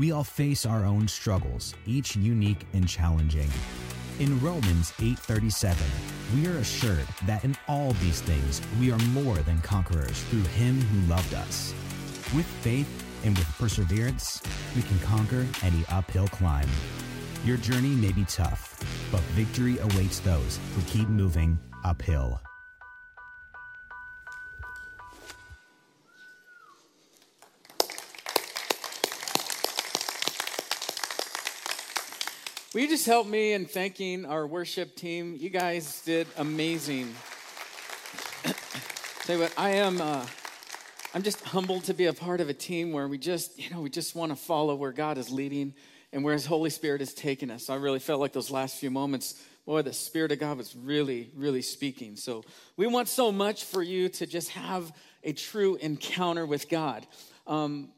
We all face our own struggles, each unique and challenging. In Romans 8:37, we are assured that in all these things we are more than conquerors through him who loved us. With faith and with perseverance, we can conquer any uphill climb. Your journey may be tough, but victory awaits those who keep moving uphill. Will you just help me in thanking our worship team? You guys did amazing. Tell you what, I am. Uh, I'm just humbled to be a part of a team where we just, you know, we just want to follow where God is leading and where His Holy Spirit has taken us. I really felt like those last few moments, boy, the Spirit of God was really, really speaking. So we want so much for you to just have a true encounter with God. Um,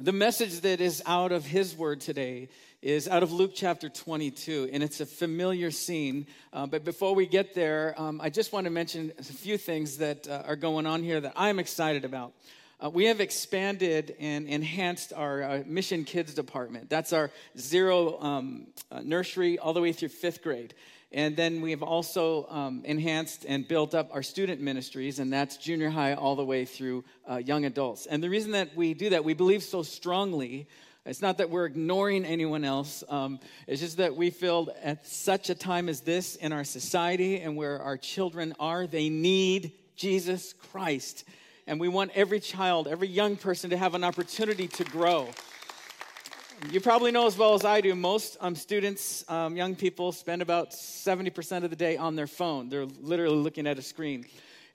the message that is out of His Word today is out of Luke chapter 22, and it's a familiar scene. Uh, but before we get there, um, I just want to mention a few things that uh, are going on here that I'm excited about. Uh, we have expanded and enhanced our uh, Mission Kids department. That's our zero um, uh, nursery all the way through fifth grade. And then we have also um, enhanced and built up our student ministries, and that's junior high all the way through uh, young adults. And the reason that we do that, we believe so strongly it's not that we're ignoring anyone else. Um, it's just that we feel at such a time as this in our society and where our children are, they need Jesus Christ. And we want every child, every young person to have an opportunity to grow. You probably know as well as I do, most um, students, um, young people, spend about 70% of the day on their phone. They're literally looking at a screen.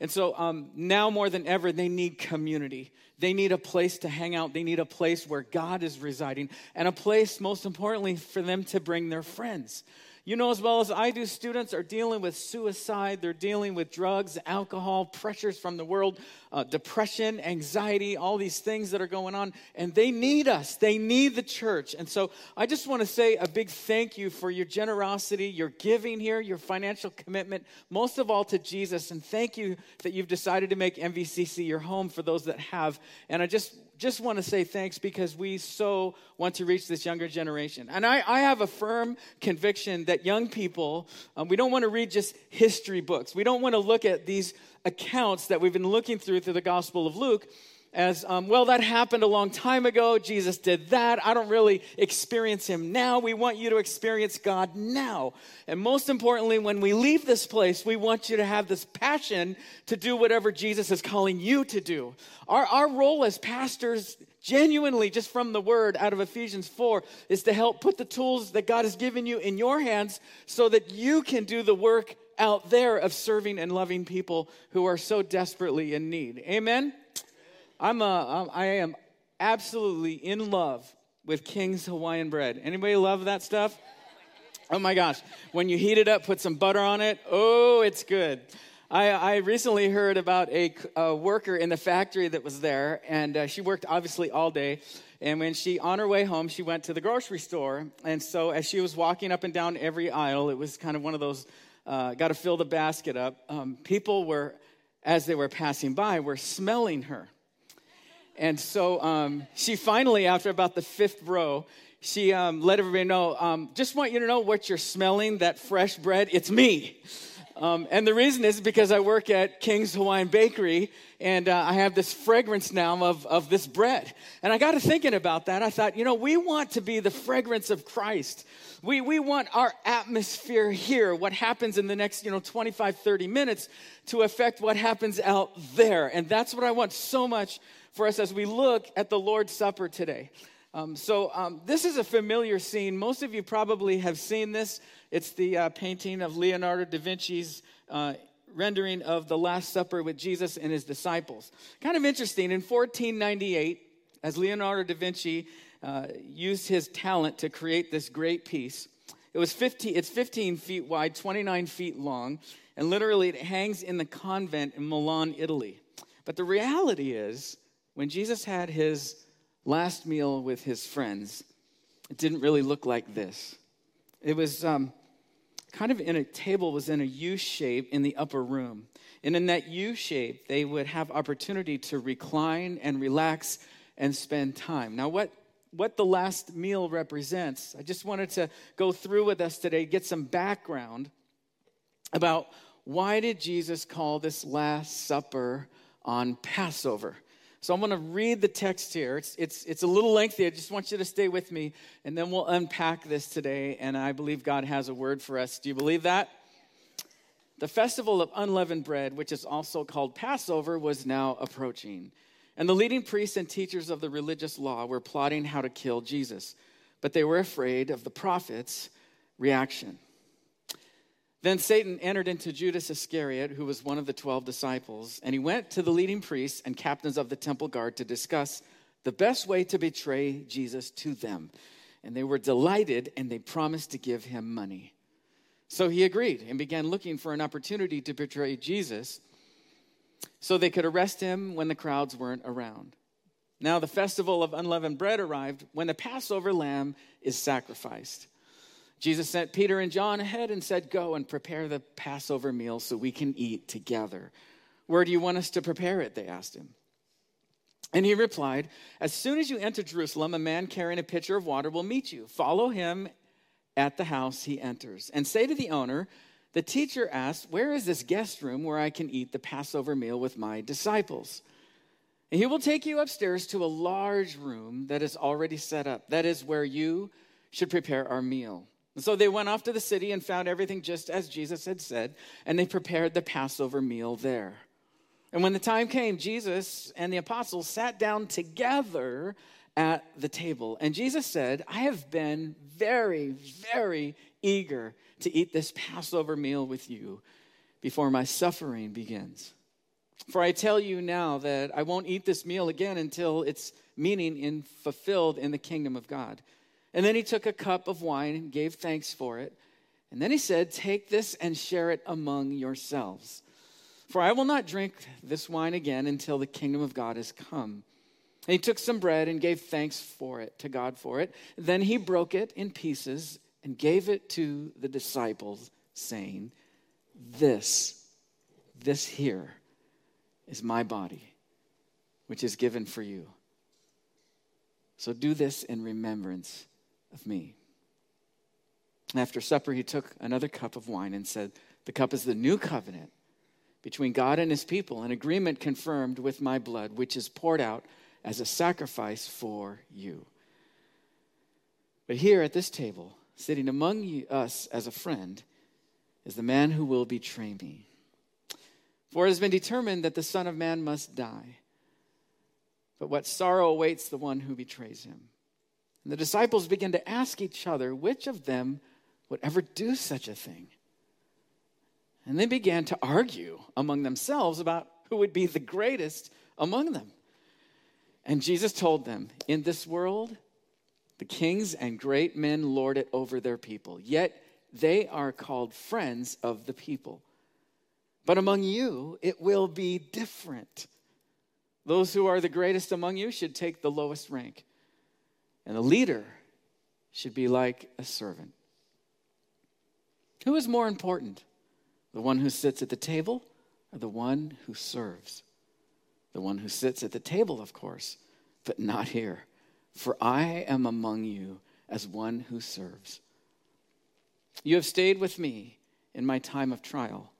And so um, now more than ever, they need community. They need a place to hang out. They need a place where God is residing, and a place, most importantly, for them to bring their friends. You know, as well as I do, students are dealing with suicide, they're dealing with drugs, alcohol, pressures from the world, uh, depression, anxiety, all these things that are going on, and they need us. They need the church. And so I just want to say a big thank you for your generosity, your giving here, your financial commitment, most of all to Jesus. And thank you that you've decided to make MVCC your home for those that have. And I just just want to say thanks because we so want to reach this younger generation. And I, I have a firm conviction that young people, um, we don't want to read just history books. We don't want to look at these accounts that we've been looking through through the Gospel of Luke as um, well that happened a long time ago. Jesus did that. I don't really experience him now. We want you to experience god now. And most importantly when we leave this place we want you to have this passion to do whatever jesus is calling you to do. Our, our role as pastors genuinely just from the word out of ephesians 4 is to help put the tools that god has given you in your hands so that you can do the work out there of serving and loving people who are so desperately in need. Amen I'm a, I am absolutely in love with King's Hawaiian bread. Anybody love that stuff? Oh my gosh. When you heat it up, put some butter on it. Oh, it's good. I, I recently heard about a, a, worker in the factory that was there, and uh, she worked obviously all day. And when she, on her way home, she went to the grocery store. And so as she was walking up and down every aisle, it was kind of one of those, uh, got to fill the basket up. Um, people were, as they were passing by, were smelling her. And so um, she finally, after about the fifth row, she um, let everybody know, um, just want you to know what you're smelling, that fresh bread, it's me. Um, and the reason is because I work at King's Hawaiian Bakery, and uh, I have this fragrance now of, of this bread. And I got to thinking about that. I thought, you know, we want to be the fragrance of Christ. We, we want our atmosphere here, what happens in the next, you know, 25, 30 minutes, to affect what happens out there. And that's what I want so much for us as we look at the Lord's Supper today. Um, so, um, this is a familiar scene. Most of you probably have seen this. It's the uh, painting of Leonardo da Vinci's uh, rendering of the Last Supper with Jesus and his disciples. Kind of interesting. In 1498, as Leonardo da Vinci uh, used his talent to create this great piece, it was 15, it's 15 feet wide, 29 feet long, and literally it hangs in the convent in Milan, Italy. But the reality is, when Jesus had his last meal with his friends, it didn't really look like this. It was um, kind of in a table was in a U shape in the upper room. And in that U shape, they would have opportunity to recline and relax and spend time. Now, what what the last meal represents. I just wanted to go through with us today, get some background about why did Jesus call this Last Supper on Passover? So I'm going to read the text here. It's, it's, it's a little lengthy. I just want you to stay with me, and then we'll unpack this today. And I believe God has a word for us. Do you believe that? The festival of unleavened bread, which is also called Passover, was now approaching. And the leading priests and teachers of the religious law were plotting how to kill Jesus, but they were afraid of the prophets' reaction. Then Satan entered into Judas Iscariot, who was one of the 12 disciples, and he went to the leading priests and captains of the temple guard to discuss the best way to betray Jesus to them. And they were delighted and they promised to give him money. So he agreed and began looking for an opportunity to betray Jesus so they could arrest him when the crowds weren't around. Now, the festival of unleavened bread arrived when the Passover lamb is sacrificed. Jesus sent Peter and John ahead and said, Go and prepare the Passover meal so we can eat together. Where do you want us to prepare it? They asked him. And he replied, As soon as you enter Jerusalem, a man carrying a pitcher of water will meet you. Follow him at the house he enters, and say to the owner, The teacher asked, Where is this guest room where I can eat the Passover meal with my disciples? And he will take you upstairs to a large room that is already set up. That is where you should prepare our meal. And so they went off to the city and found everything just as Jesus had said, and they prepared the Passover meal there. And when the time came, Jesus and the apostles sat down together at the table. And Jesus said, I have been very, very eager to eat this Passover meal with you before my suffering begins. For I tell you now that I won't eat this meal again until its meaning is fulfilled in the kingdom of God. And then he took a cup of wine and gave thanks for it. And then he said, Take this and share it among yourselves. For I will not drink this wine again until the kingdom of God has come. And he took some bread and gave thanks for it to God for it. Then he broke it in pieces and gave it to the disciples, saying, This, this here is my body, which is given for you. So do this in remembrance of me. After supper, he took another cup of wine and said, The cup is the new covenant between God and his people, an agreement confirmed with my blood, which is poured out as a sacrifice for you. But here at this table, sitting among us as a friend, is the man who will betray me. For it has been determined that the Son of Man must die. But what sorrow awaits the one who betrays him. And the disciples began to ask each other which of them would ever do such a thing. And they began to argue among themselves about who would be the greatest among them. And Jesus told them, In this world, the kings and great men lord it over their people, yet they are called friends of the people. But among you, it will be different. Those who are the greatest among you should take the lowest rank and a leader should be like a servant. Who is more important, the one who sits at the table or the one who serves? The one who sits at the table, of course, but not here. For I am among you as one who serves. You have stayed with me in my time of trial,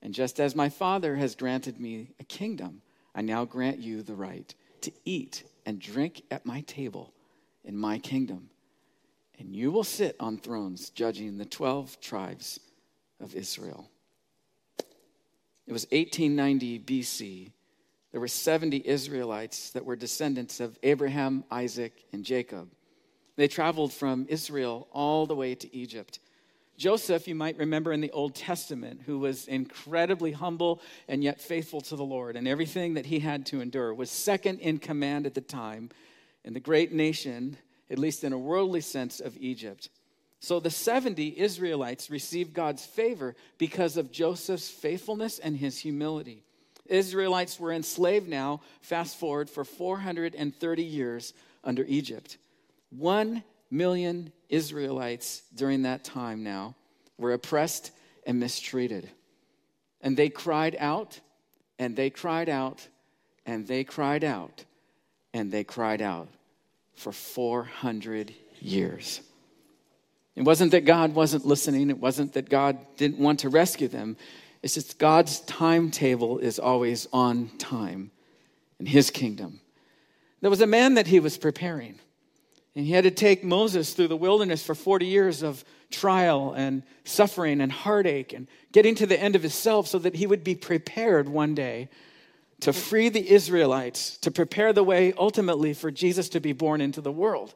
and just as my Father has granted me a kingdom, I now grant you the right to eat and drink at my table in my kingdom, and you will sit on thrones judging the 12 tribes of Israel. It was 1890 BC. There were 70 Israelites that were descendants of Abraham, Isaac, and Jacob. They traveled from Israel all the way to Egypt. Joseph, you might remember in the Old Testament, who was incredibly humble and yet faithful to the Lord, and everything that he had to endure, was second in command at the time in the great nation, at least in a worldly sense, of Egypt. So the 70 Israelites received God's favor because of Joseph's faithfulness and his humility. Israelites were enslaved now, fast forward, for 430 years under Egypt. One million Israelites during that time now were oppressed and mistreated. And they cried out, and they cried out, and they cried out and they cried out for 400 years. It wasn't that God wasn't listening, it wasn't that God didn't want to rescue them. It's just God's timetable is always on time in his kingdom. There was a man that he was preparing, and he had to take Moses through the wilderness for 40 years of trial and suffering and heartache and getting to the end of himself so that he would be prepared one day to free the Israelites, to prepare the way ultimately for Jesus to be born into the world.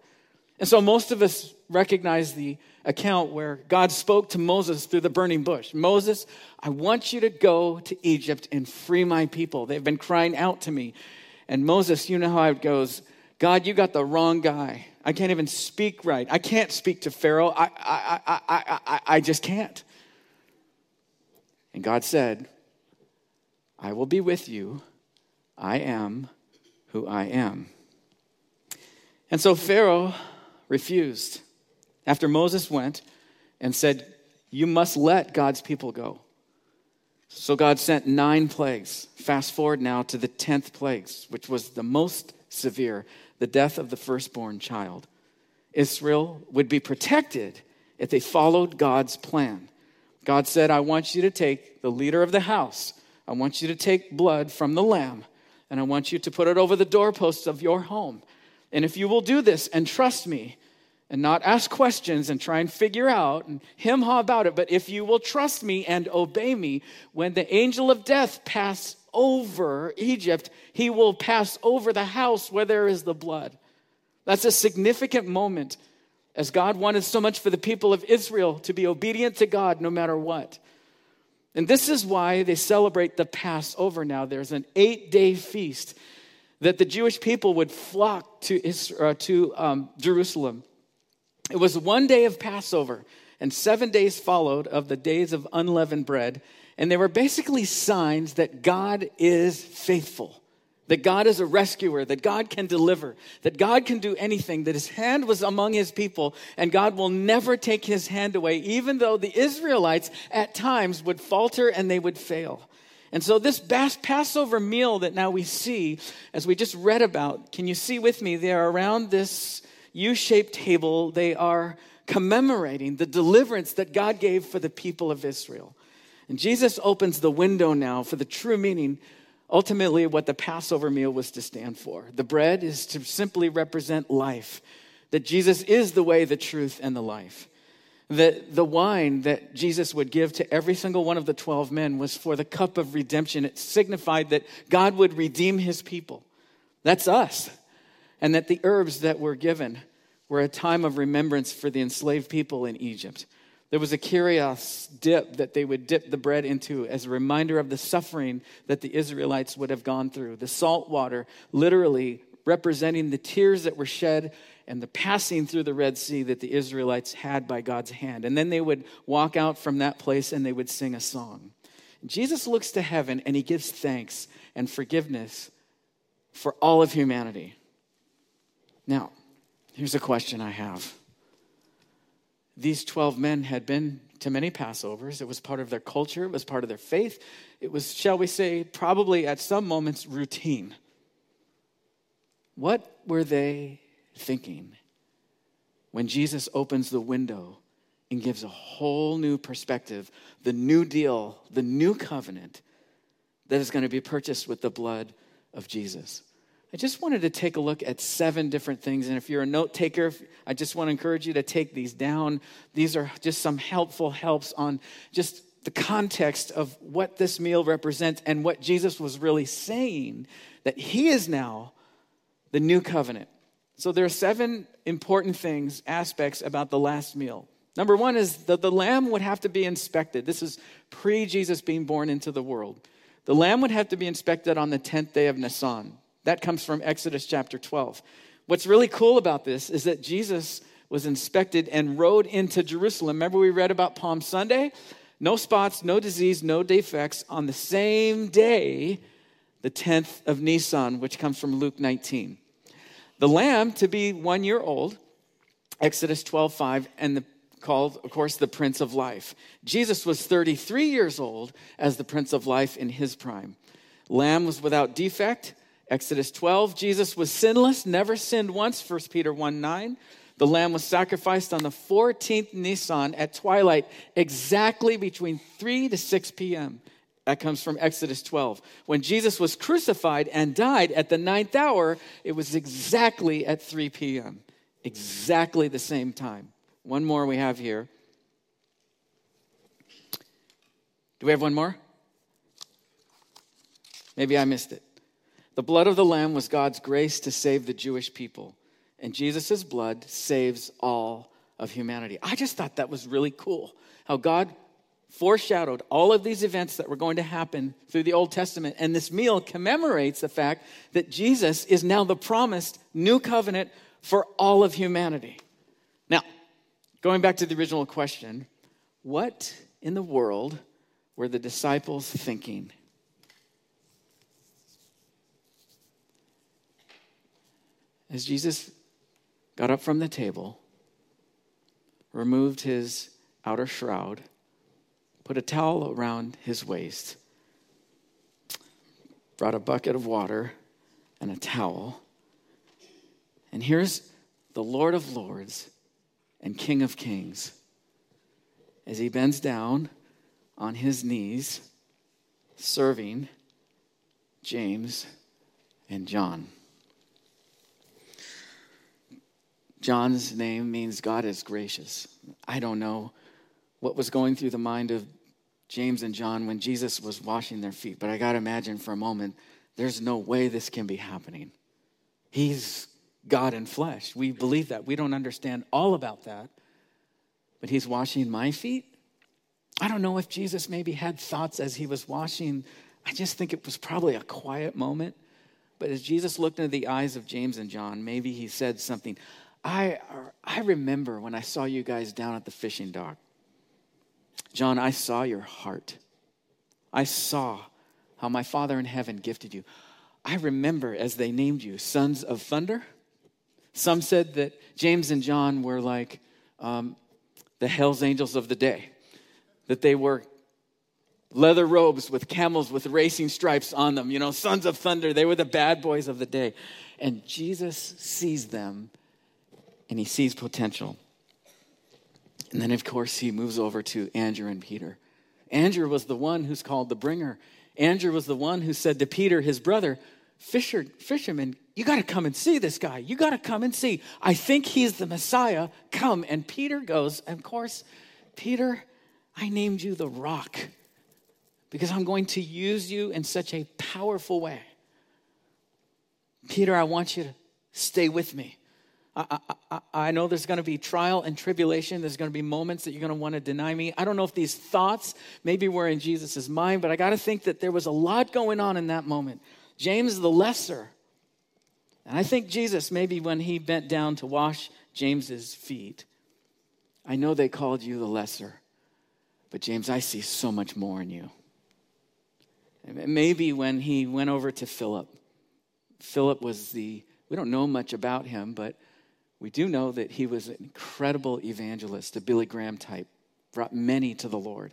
And so most of us recognize the account where God spoke to Moses through the burning bush Moses, I want you to go to Egypt and free my people. They've been crying out to me. And Moses, you know how it goes God, you got the wrong guy. I can't even speak right. I can't speak to Pharaoh. I, I, I, I, I, I just can't. And God said, I will be with you. I am who I am. And so Pharaoh refused after Moses went and said, You must let God's people go. So God sent nine plagues. Fast forward now to the 10th plagues, which was the most severe the death of the firstborn child. Israel would be protected if they followed God's plan. God said, I want you to take the leader of the house, I want you to take blood from the lamb, and I want you to put it over the doorposts of your home. And if you will do this and trust me, and not ask questions and try and figure out and him haw about it. But if you will trust me and obey me, when the angel of death pass over Egypt, he will pass over the house where there is the blood. That's a significant moment as God wanted so much for the people of Israel to be obedient to God no matter what. And this is why they celebrate the Passover now. There's an eight day feast that the Jewish people would flock to, Israel, uh, to um, Jerusalem it was one day of Passover, and seven days followed of the days of unleavened bread. And they were basically signs that God is faithful, that God is a rescuer, that God can deliver, that God can do anything, that his hand was among his people, and God will never take his hand away, even though the Israelites at times would falter and they would fail. And so, this Passover meal that now we see, as we just read about, can you see with me? They are around this U shaped table, they are commemorating the deliverance that God gave for the people of Israel. And Jesus opens the window now for the true meaning, ultimately, what the Passover meal was to stand for. The bread is to simply represent life, that Jesus is the way, the truth, and the life. That the wine that Jesus would give to every single one of the 12 men was for the cup of redemption. It signified that God would redeem his people. That's us and that the herbs that were given were a time of remembrance for the enslaved people in Egypt. There was a kyrios dip that they would dip the bread into as a reminder of the suffering that the Israelites would have gone through. The salt water, literally representing the tears that were shed and the passing through the Red Sea that the Israelites had by God's hand. And then they would walk out from that place and they would sing a song. Jesus looks to heaven and he gives thanks and forgiveness for all of humanity. Now, here's a question I have. These 12 men had been to many Passovers. It was part of their culture, it was part of their faith. It was, shall we say, probably at some moments routine. What were they thinking when Jesus opens the window and gives a whole new perspective, the new deal, the new covenant that is going to be purchased with the blood of Jesus? I just wanted to take a look at seven different things. And if you're a note taker, I just want to encourage you to take these down. These are just some helpful helps on just the context of what this meal represents and what Jesus was really saying that he is now the new covenant. So there are seven important things, aspects about the last meal. Number one is that the lamb would have to be inspected. This is pre Jesus being born into the world. The lamb would have to be inspected on the 10th day of Nisan. That comes from Exodus chapter 12. What's really cool about this is that Jesus was inspected and rode into Jerusalem. Remember, we read about Palm Sunday? No spots, no disease, no defects on the same day, the 10th of Nisan, which comes from Luke 19. The lamb to be one year old, Exodus 12 5, and the called, of course, the Prince of Life. Jesus was 33 years old as the Prince of Life in his prime. Lamb was without defect, Exodus 12, Jesus was sinless, never sinned once, 1 Peter 1 9. The lamb was sacrificed on the 14th Nisan at twilight, exactly between 3 to 6 p.m. That comes from Exodus 12. When Jesus was crucified and died at the ninth hour, it was exactly at 3 p.m., exactly the same time. One more we have here. Do we have one more? Maybe I missed it. The blood of the Lamb was God's grace to save the Jewish people, and Jesus' blood saves all of humanity. I just thought that was really cool how God foreshadowed all of these events that were going to happen through the Old Testament. And this meal commemorates the fact that Jesus is now the promised new covenant for all of humanity. Now, going back to the original question, what in the world were the disciples thinking? As Jesus got up from the table, removed his outer shroud, put a towel around his waist, brought a bucket of water and a towel. And here's the Lord of Lords and King of Kings as he bends down on his knees, serving James and John. John's name means God is gracious. I don't know what was going through the mind of James and John when Jesus was washing their feet, but I got to imagine for a moment there's no way this can be happening. He's God in flesh. We believe that. We don't understand all about that, but He's washing my feet. I don't know if Jesus maybe had thoughts as He was washing. I just think it was probably a quiet moment. But as Jesus looked into the eyes of James and John, maybe He said something. I, I remember when I saw you guys down at the fishing dock. John, I saw your heart. I saw how my Father in heaven gifted you. I remember as they named you sons of thunder. Some said that James and John were like um, the Hells Angels of the day, that they were leather robes with camels with racing stripes on them, you know, sons of thunder. They were the bad boys of the day. And Jesus sees them and he sees potential. And then, of course, he moves over to Andrew and Peter. Andrew was the one who's called the bringer. Andrew was the one who said to Peter, his brother, Fisher, fisherman, you got to come and see this guy. You got to come and see. I think he's the Messiah. Come. And Peter goes, of course, Peter, I named you the rock because I'm going to use you in such a powerful way. Peter, I want you to stay with me. I, I, I, know there's going to be trial and tribulation. There's going to be moments that you're going to want to deny me. I don't know if these thoughts maybe were in Jesus' mind, but I got to think that there was a lot going on in that moment. James the lesser. And I think Jesus, maybe when he bent down to wash James's feet, I know they called you the lesser, but James, I see so much more in you. Maybe when he went over to Philip, Philip was the, we don't know much about him, but we do know that he was an incredible evangelist, a Billy Graham type, brought many to the Lord.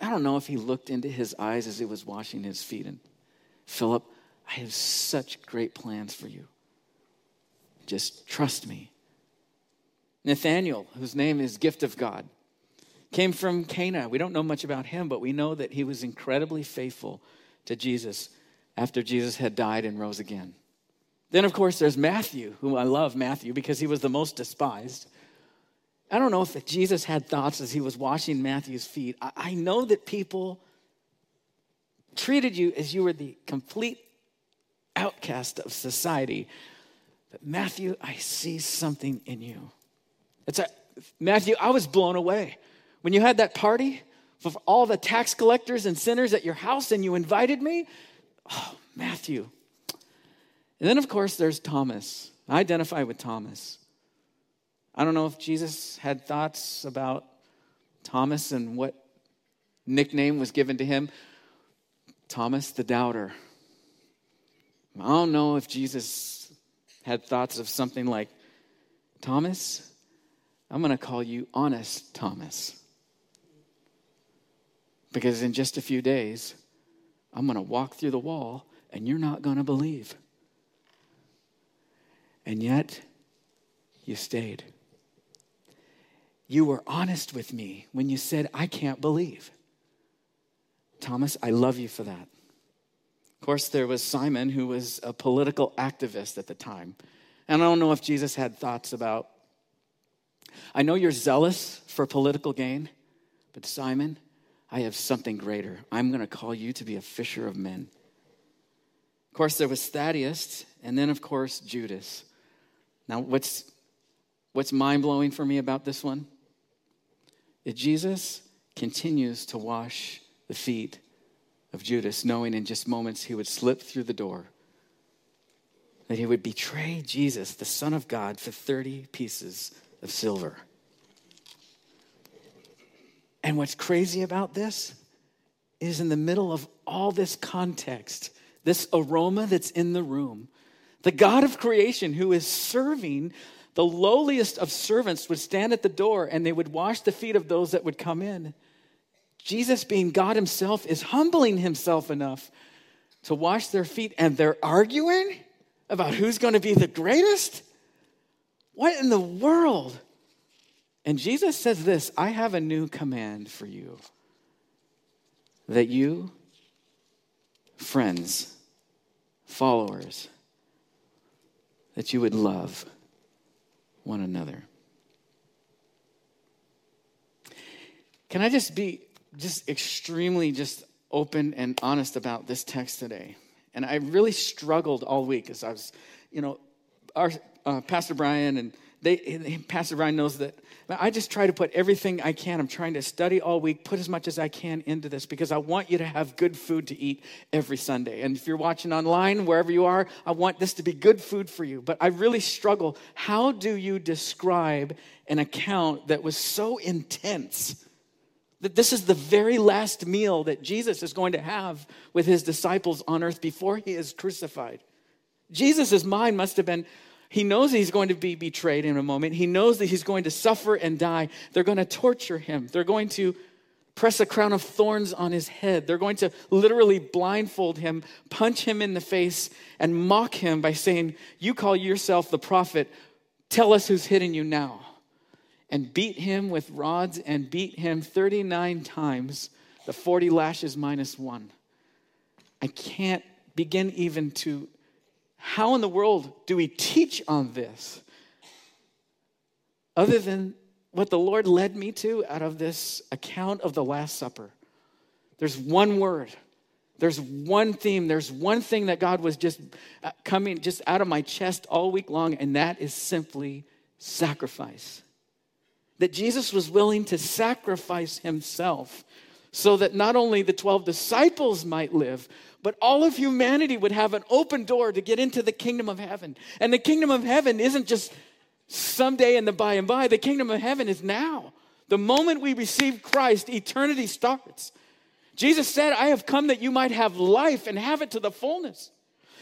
I don't know if he looked into his eyes as he was washing his feet and, Philip, I have such great plans for you. Just trust me. Nathaniel, whose name is Gift of God, came from Cana. We don't know much about him, but we know that he was incredibly faithful to Jesus after Jesus had died and rose again. Then, of course, there's Matthew, whom I love Matthew because he was the most despised. I don't know if Jesus had thoughts as he was washing Matthew's feet. I know that people treated you as you were the complete outcast of society. But Matthew, I see something in you. It's a, Matthew, I was blown away. When you had that party for all the tax collectors and sinners at your house and you invited me, oh, Matthew, and then, of course, there's Thomas. I identify with Thomas. I don't know if Jesus had thoughts about Thomas and what nickname was given to him Thomas the Doubter. I don't know if Jesus had thoughts of something like Thomas, I'm going to call you Honest Thomas. Because in just a few days, I'm going to walk through the wall and you're not going to believe. And yet, you stayed. You were honest with me when you said, I can't believe. Thomas, I love you for that. Of course, there was Simon, who was a political activist at the time. And I don't know if Jesus had thoughts about, I know you're zealous for political gain, but Simon, I have something greater. I'm going to call you to be a fisher of men. Of course, there was Thaddeus, and then, of course, Judas. Now, what's, what's mind blowing for me about this one? That Jesus continues to wash the feet of Judas, knowing in just moments he would slip through the door, that he would betray Jesus, the Son of God, for 30 pieces of silver. And what's crazy about this is in the middle of all this context, this aroma that's in the room, the God of creation who is serving the lowliest of servants would stand at the door and they would wash the feet of those that would come in. Jesus, being God Himself, is humbling Himself enough to wash their feet, and they're arguing about who's going to be the greatest? What in the world? And Jesus says this I have a new command for you that you, friends, followers, that you would love one another. Can I just be just extremely just open and honest about this text today. And I really struggled all week as I was, you know, our uh, Pastor Brian and they, Pastor Brian knows that I just try to put everything I can. I'm trying to study all week, put as much as I can into this because I want you to have good food to eat every Sunday. And if you're watching online, wherever you are, I want this to be good food for you. But I really struggle. How do you describe an account that was so intense? That this is the very last meal that Jesus is going to have with his disciples on earth before he is crucified. Jesus' mind must have been, he knows he's going to be betrayed in a moment. He knows that he's going to suffer and die. They're going to torture him. They're going to press a crown of thorns on his head. They're going to literally blindfold him, punch him in the face, and mock him by saying, You call yourself the prophet. Tell us who's hitting you now and beat him with rods and beat him 39 times, the 40 lashes minus one. I can't begin even to. How in the world do we teach on this? Other than what the Lord led me to out of this account of the Last Supper. There's one word. There's one theme. There's one thing that God was just uh, coming just out of my chest all week long, and that is simply sacrifice that Jesus was willing to sacrifice himself so that not only the 12 disciples might live, but all of humanity would have an open door to get into the kingdom of heaven. And the kingdom of heaven isn't just someday in the by and by, the kingdom of heaven is now. The moment we receive Christ, eternity starts. Jesus said, I have come that you might have life and have it to the fullness.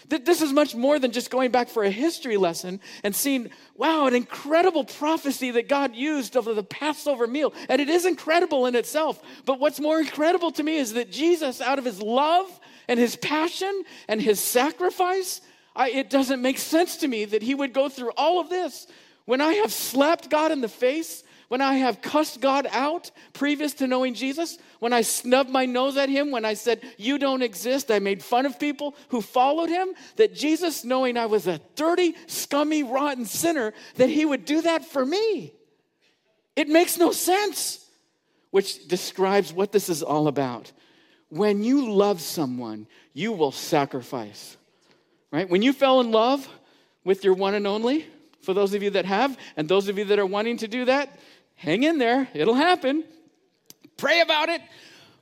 This is much more than just going back for a history lesson and seeing, wow, an incredible prophecy that God used over the Passover meal. And it is incredible in itself. But what's more incredible to me is that Jesus, out of his love and his passion and his sacrifice, I, it doesn't make sense to me that he would go through all of this. When I have slapped God in the face, when I have cussed God out previous to knowing Jesus, when I snubbed my nose at him, when I said, You don't exist, I made fun of people who followed him, that Jesus, knowing I was a dirty, scummy, rotten sinner, that he would do that for me. It makes no sense, which describes what this is all about. When you love someone, you will sacrifice, right? When you fell in love with your one and only, for those of you that have, and those of you that are wanting to do that, hang in there, it'll happen. Pray about it.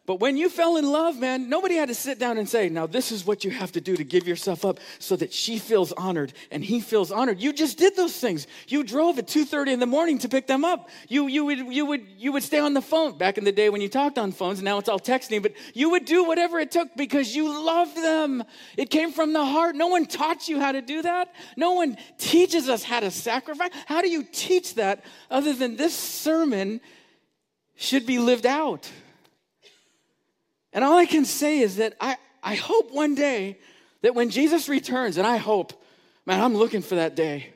But when you fell in love, man, nobody had to sit down and say, now this is what you have to do to give yourself up so that she feels honored and he feels honored. You just did those things. You drove at 2.30 in the morning to pick them up. You, you, would, you, would, you would stay on the phone. Back in the day when you talked on phones, now it's all texting, but you would do whatever it took because you loved them. It came from the heart. No one taught you how to do that. No one teaches us how to sacrifice. How do you teach that other than this sermon should be lived out? And all I can say is that I, I hope one day that when Jesus returns, and I hope, man, I'm looking for that day.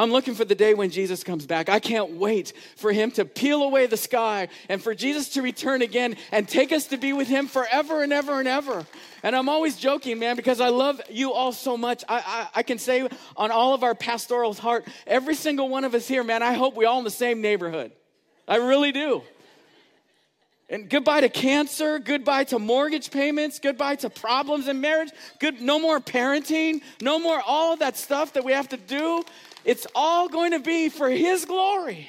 I'm looking for the day when Jesus comes back. I can't wait for him to peel away the sky and for Jesus to return again and take us to be with him forever and ever and ever. And I'm always joking, man, because I love you all so much. I, I, I can say on all of our pastoral's heart, every single one of us here, man, I hope we all in the same neighborhood. I really do. And goodbye to cancer, goodbye to mortgage payments, goodbye to problems in marriage, good no more parenting, no more all that stuff that we have to do. It's all going to be for his glory.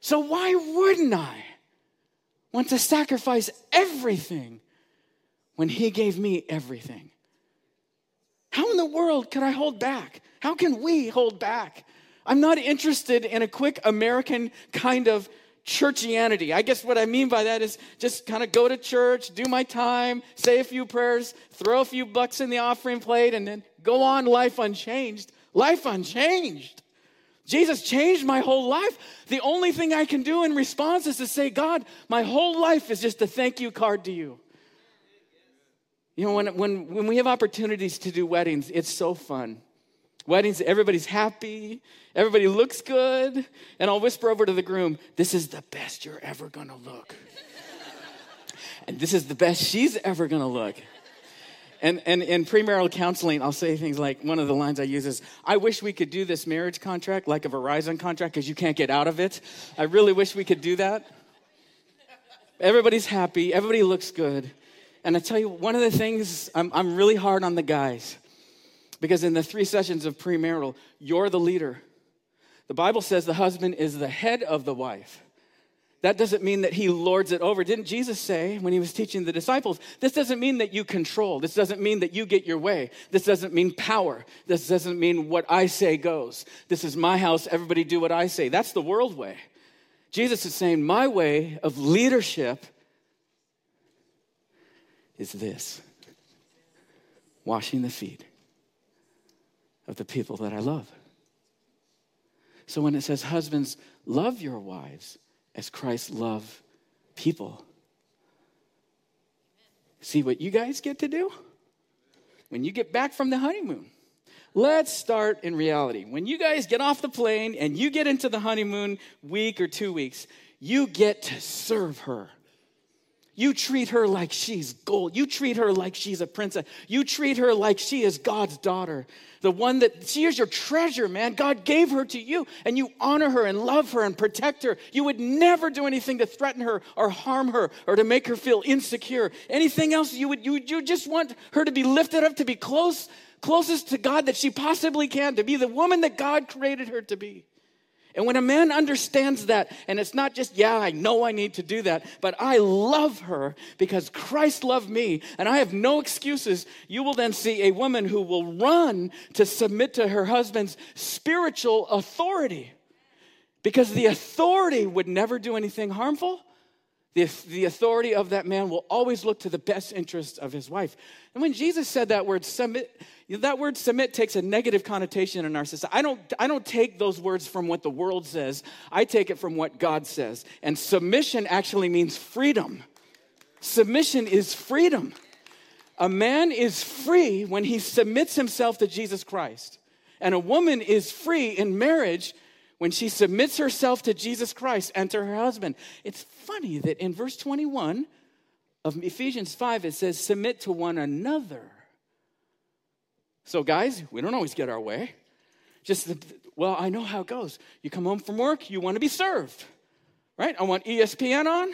So why wouldn't I want to sacrifice everything when he gave me everything? How in the world could I hold back? How can we hold back? I'm not interested in a quick American kind of churchianity. I guess what I mean by that is just kind of go to church, do my time, say a few prayers, throw a few bucks in the offering plate, and then go on life unchanged. Life unchanged. Jesus changed my whole life. The only thing I can do in response is to say, God, my whole life is just a thank you card to you. You know, when, when, when we have opportunities to do weddings, it's so fun. Weddings, everybody's happy, everybody looks good, and I'll whisper over to the groom, This is the best you're ever gonna look. and this is the best she's ever gonna look. And, and in premarital counseling, I'll say things like one of the lines I use is, I wish we could do this marriage contract like a Verizon contract because you can't get out of it. I really wish we could do that. Everybody's happy, everybody looks good. And I tell you, one of the things, I'm, I'm really hard on the guys because in the three sessions of premarital, you're the leader. The Bible says the husband is the head of the wife. That doesn't mean that he lords it over. Didn't Jesus say when he was teaching the disciples, this doesn't mean that you control. This doesn't mean that you get your way. This doesn't mean power. This doesn't mean what I say goes. This is my house. Everybody do what I say. That's the world way. Jesus is saying, my way of leadership is this washing the feet of the people that I love. So when it says, Husbands, love your wives as Christ loved people, see what you guys get to do? When you get back from the honeymoon, let's start in reality. When you guys get off the plane and you get into the honeymoon week or two weeks, you get to serve her. You treat her like she's gold. You treat her like she's a princess. You treat her like she is God's daughter. The one that she is your treasure, man. God gave her to you, and you honor her and love her and protect her. You would never do anything to threaten her or harm her or to make her feel insecure. Anything else, you would you, you just want her to be lifted up, to be close, closest to God that she possibly can, to be the woman that God created her to be. And when a man understands that, and it's not just, yeah, I know I need to do that, but I love her because Christ loved me and I have no excuses, you will then see a woman who will run to submit to her husband's spiritual authority. Because the authority would never do anything harmful. The, the authority of that man will always look to the best interest of his wife. And when Jesus said that word, submit, that word submit takes a negative connotation in our society. I don't, I don't take those words from what the world says, I take it from what God says. And submission actually means freedom. Submission is freedom. A man is free when he submits himself to Jesus Christ. And a woman is free in marriage when she submits herself to Jesus Christ and to her husband. It's funny that in verse 21 of Ephesians 5, it says, Submit to one another so, guys, we don't always get our way. Just, well, I know how it goes. You come home from work, you want to be served, right? I want ESPN on.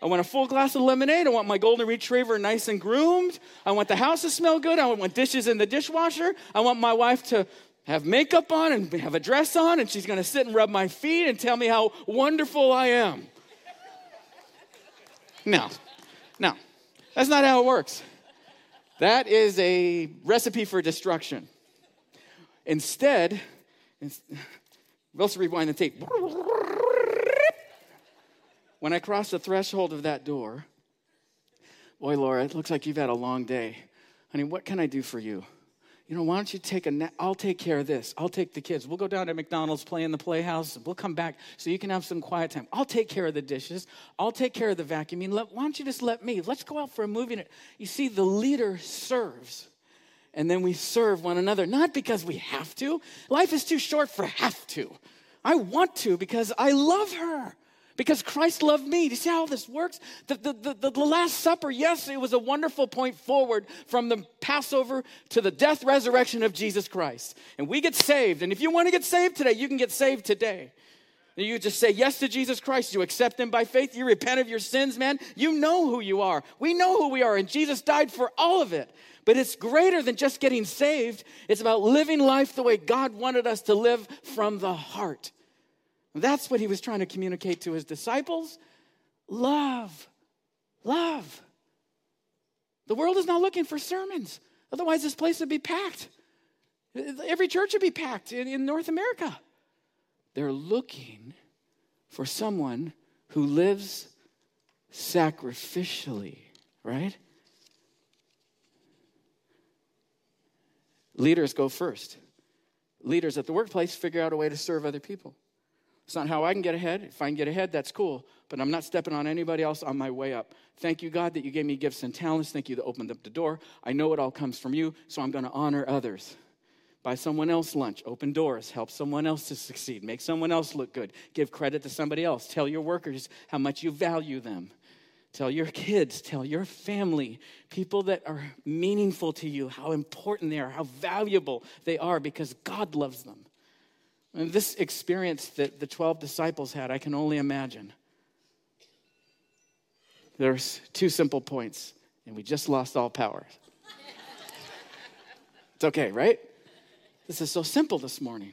I want a full glass of lemonade. I want my golden retriever nice and groomed. I want the house to smell good. I want dishes in the dishwasher. I want my wife to have makeup on and have a dress on, and she's going to sit and rub my feet and tell me how wonderful I am. No, no, that's not how it works. That is a recipe for destruction. Instead, let's rewind the tape. When I cross the threshold of that door, boy, Laura, it looks like you've had a long day. Honey, what can I do for you? You know, why don't you take a nap? I'll take care of this. I'll take the kids. We'll go down to McDonald's, play in the playhouse. We'll come back so you can have some quiet time. I'll take care of the dishes. I'll take care of the vacuuming. Let, why don't you just let me? Let's go out for a movie. You see, the leader serves. and then we serve one another, not because we have to. Life is too short for have to. I want to because I love her because Christ loved me. Do you see how this works? The, the, the, the, Last Supper, yes, it was a wonderful point forward from the Passover to the death, resurrection of Jesus Christ. And we get saved. And if you want to get saved today, you can get saved today. You just say yes to Jesus Christ. You accept Him by faith. You repent of your sins, man. You know who you are. We know who we are, and Jesus died for all of it. But it's greater than just getting saved, it's about living life the way God wanted us to live from the heart. That's what he was trying to communicate to his disciples love. Love. The world is not looking for sermons. Otherwise, this place would be packed. Every church would be packed in, in North America. They're looking for someone who lives sacrificially, right? Leaders go first. Leaders at the workplace figure out a way to serve other people. It's not how I can get ahead. If I can get ahead, that's cool. But I'm not stepping on anybody else on my way up. Thank you, God, that you gave me gifts and talents. Thank you that opened up the door. I know it all comes from you, so I'm going to honor others. Buy someone else lunch, open doors, help someone else to succeed, make someone else look good, give credit to somebody else, tell your workers how much you value them. Tell your kids, tell your family, people that are meaningful to you, how important they are, how valuable they are because God loves them. And this experience that the 12 disciples had, I can only imagine. There's two simple points, and we just lost all power. it's okay, right? This is so simple this morning.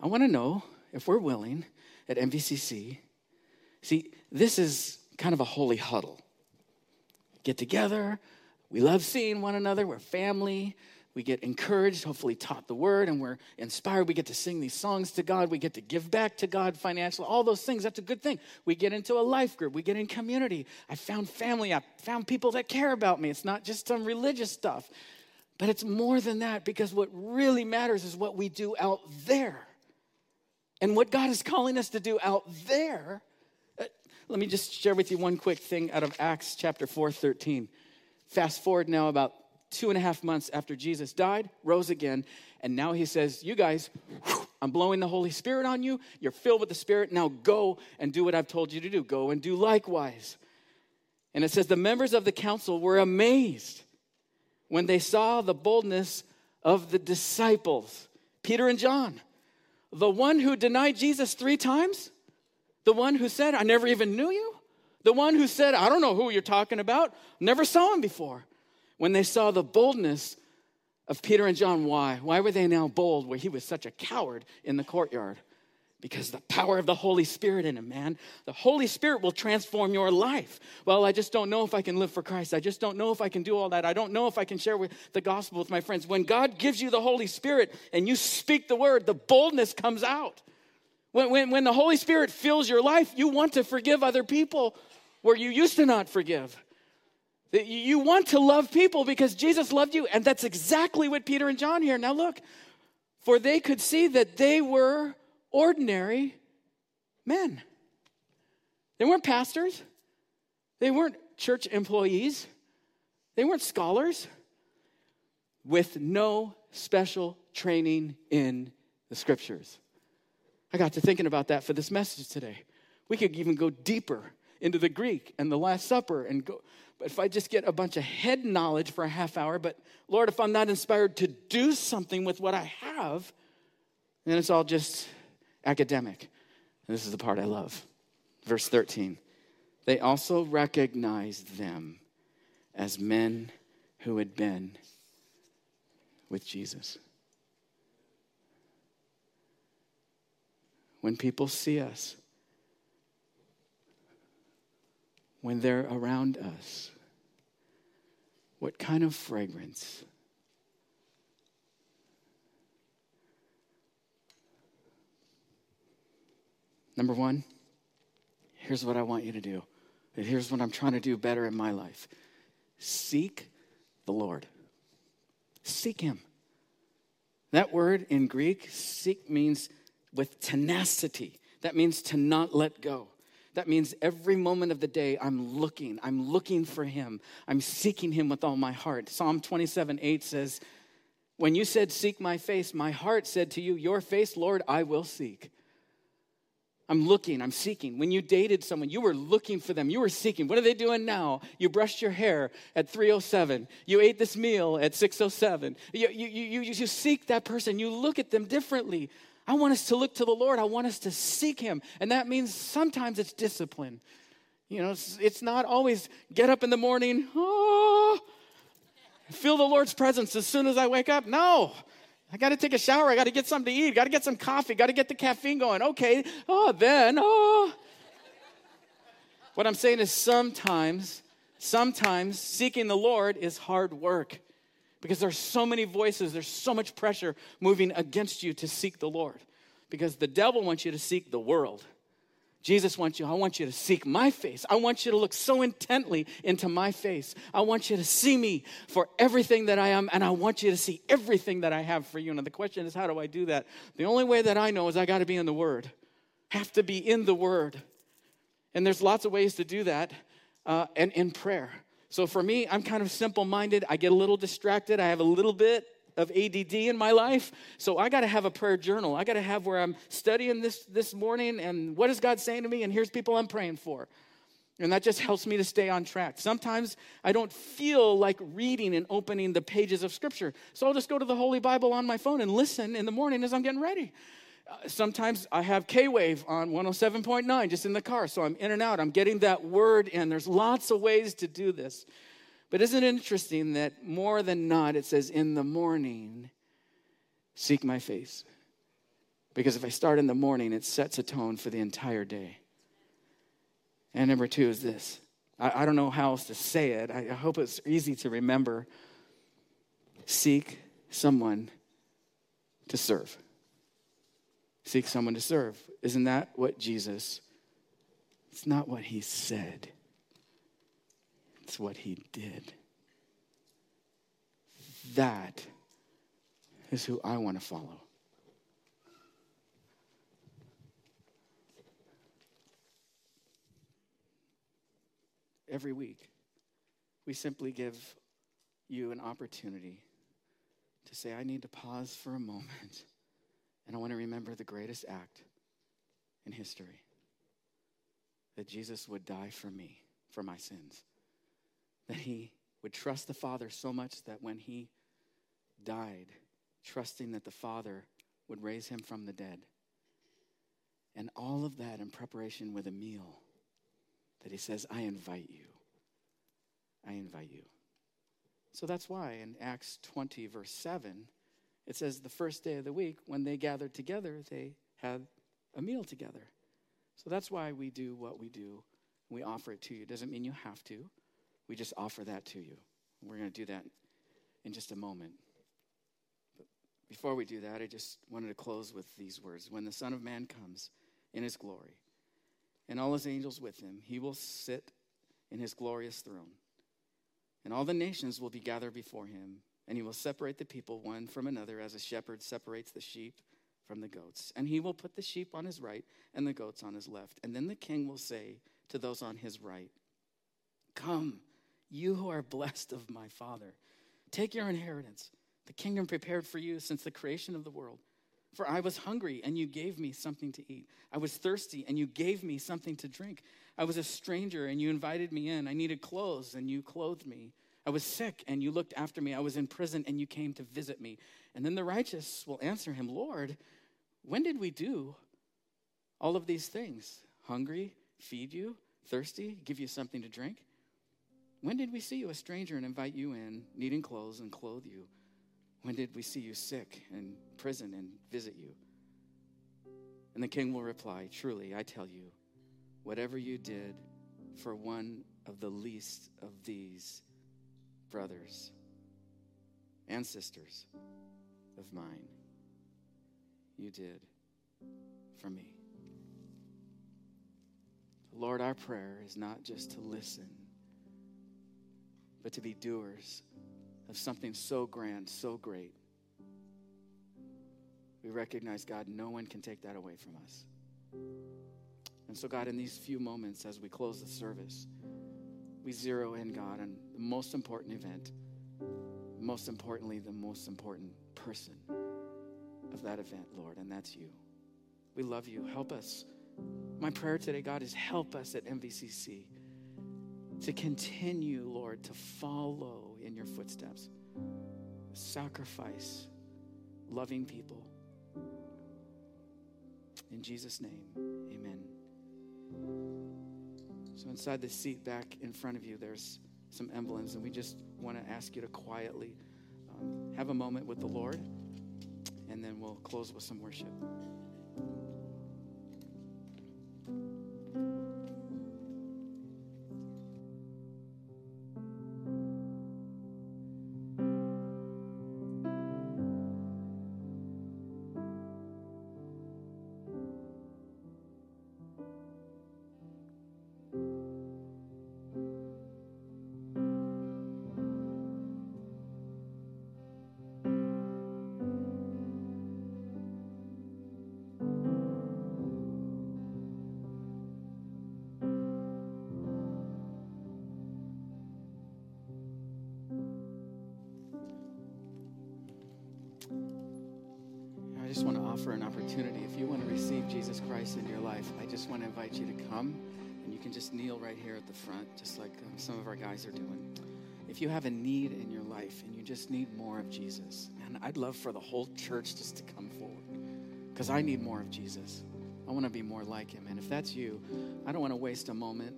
I want to know if we're willing at MVCC. See, this is kind of a holy huddle. Get together, we love seeing one another, we're family, we get encouraged, hopefully taught the word, and we're inspired. We get to sing these songs to God. We get to give back to God financially. All those things, that's a good thing. We get into a life group. We get in community. I found family. I found people that care about me. It's not just some religious stuff, but it's more than that because what really matters is what we do out there. And what God is calling us to do out there. Uh, let me just share with you one quick thing out of Acts chapter 4 13. Fast forward now about two and a half months after Jesus died, rose again, and now he says, You guys, I'm blowing the Holy Spirit on you. You're filled with the Spirit. Now go and do what I've told you to do. Go and do likewise. And it says, The members of the council were amazed when they saw the boldness of the disciples, Peter and John. The one who denied Jesus three times, the one who said, I never even knew you, the one who said, I don't know who you're talking about, never saw him before when they saw the boldness of Peter and John. Why? Why were they now bold where he was such a coward in the courtyard? Because the power of the Holy Spirit in him, man. The Holy Spirit will transform your life. Well, I just don't know if I can live for Christ. I just don't know if I can do all that. I don't know if I can share with the gospel with my friends. When God gives you the Holy Spirit and you speak the word, the boldness comes out. When, when, when the Holy Spirit fills your life, you want to forgive other people where you used to not forgive. You want to love people because Jesus loved you. And that's exactly what Peter and John here. Now look, for they could see that they were ordinary men. They weren't pastors, they weren't church employees, they weren't scholars with no special training in the scriptures. I got to thinking about that for this message today. We could even go deeper into the Greek and the Last Supper and go if I just get a bunch of head knowledge for a half hour, but Lord, if I'm not inspired to do something with what I have, then it's all just academic. And this is the part I love. Verse 13. They also recognized them as men who had been with Jesus. When people see us, when they're around us? What kind of fragrance? Number one, here's what I want you to do. And Here's what I'm trying to do better in my life seek the Lord. Seek Him. That word in Greek, seek, means with tenacity. That means to not let go That means every moment of the day, I'm looking. I'm looking for Him. I'm seeking Him with all my heart. Psalm 27 8 says, When you said, Seek my face, my heart said to you, Your face, Lord, I will seek. I'm looking, I'm seeking. When you dated someone, you were looking for them. You were seeking. What are they doing now? You brushed your hair at 307. You ate this meal at 607. You, you, you, you, seek that person. You look at them differently. I want us to look to the Lord. I want us to seek Him. And that means sometimes it's discipline. You know, it's, it's not always get up in the morning, oh, feel the Lord's presence as soon as I wake up. No. I got to take a shower. I got to get something to eat. Got to get some coffee. Got to get the caffeine going. Okay. Oh, then, oh. What I'm saying is sometimes, sometimes seeking the Lord is hard work because there's so many voices, there's so much pressure moving against you to seek the Lord because the devil wants you to seek the world. Jesus wants you, I want you to seek my face. I want you to look so intently into my face. I want you to see me for everything that I am, and I want you to see everything that I have for you. And the question is, how do I do that? The only way that I know is I got to be in the Word. Have to be in the Word. And there's lots of ways to do that, uh, and in prayer. So for me, I'm kind of simple minded. I get a little distracted. I have a little bit of ADD in my life. So I got to have a prayer journal. I got to have where I'm studying this this morning and what is God saying to me and here's people I'm praying for. And that just helps me to stay on track. Sometimes I don't feel like reading and opening the pages of Scripture. So I'll just go to the Holy Bible on my phone and listen in the morning as I'm getting ready. Uh, sometimes I have K Wave on 107.9 just in the car. So I'm in and out. I'm getting that word in. There's lots of ways to do this. But isn't it interesting that more than not, it says, in the morning, seek my face? Because if I start in the morning, it sets a tone for the entire day. And number two is this I, I don't know how else to say it. I, I hope it's easy to remember. Seek someone to serve. Seek someone to serve. Isn't that what Jesus? It's not what he said. It's what he did. That is who I want to follow. Every week, we simply give you an opportunity to say, I need to pause for a moment and I want to remember the greatest act in history that Jesus would die for me, for my sins that he would trust the Father so much that when he died, trusting that the Father would raise him from the dead. And all of that in preparation with a meal that he says, I invite you. I invite you. So that's why in Acts 20, verse 7, it says the first day of the week, when they gathered together, they had a meal together. So that's why we do what we do. We offer it to you. Doesn't mean you have to we just offer that to you. We're going to do that in just a moment. But before we do that, I just wanted to close with these words When the Son of Man comes in his glory, and all his angels with him, he will sit in his glorious throne. And all the nations will be gathered before him, and he will separate the people one from another as a shepherd separates the sheep from the goats. And he will put the sheep on his right and the goats on his left. And then the king will say to those on his right, Come you who are blessed of my Father, take your inheritance, the kingdom prepared for you since the creation of the world. For I was hungry, and you gave me something to eat. I was thirsty, and you gave me something to drink. I was a stranger, and you invited me in. I needed clothes, and you clothed me. I was sick, and you looked after me. I was in prison, and you came to visit me. And then the righteous will answer him, Lord, when did we do all of these things? Hungry, feed you, thirsty, give you something to drink? When did we see you a stranger and invite you in, needing clothes and clothe you? When did we see you sick and prison and visit you? And the king will reply, Truly, I tell you, whatever you did for one of the least of these brothers and sisters of mine, you did for me. Lord, our prayer is not just to listen but to be doers of something so grand, so great. We recognize, God, no one can take that away from us. And And so, God, in these few moments as we close the service, we zero in, God, on the most important event, most importantly, the most important person of that event, Lord, and that's you. We love you. Help us. My prayer today, God, is help us at MVCC to continue, Lord, to follow in your footsteps, sacrifice, loving people. In Jesus' name, amen. So, inside the seat back in front of you, there's some emblems, and we just want to ask you to quietly um, have a moment with the Lord, and then we'll close with some worship. Offer an opportunity. If you want to receive Jesus Christ in your life, I just want to invite you to come and you can just kneel right here at the front, just like um, some of our guys are doing. If you have a need in your life and you just need more of Jesus, and I'd love for the whole church just to come forward because I need more of Jesus. I want to be more like him. And if that's you, I don't want to waste a moment.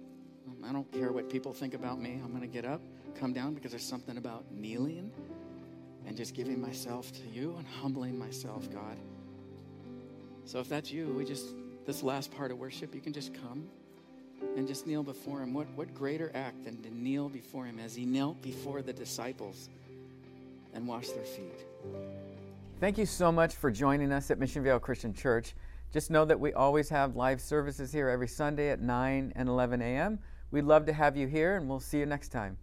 I don't care what people think about me. I'm going to get up, come down because there's something about kneeling and just giving myself to you and humbling myself, God. So if that's you, we just, this last part of worship, you can just come and just kneel before Him. What, what greater act than to kneel before Him as He knelt before the disciples and washed their feet? Thank you so much for joining us at Mission Viejo Christian Church. Just know that we always have live services here every Sunday at 9 and 11 a.m. We'd love to have you here, and we'll see you next time.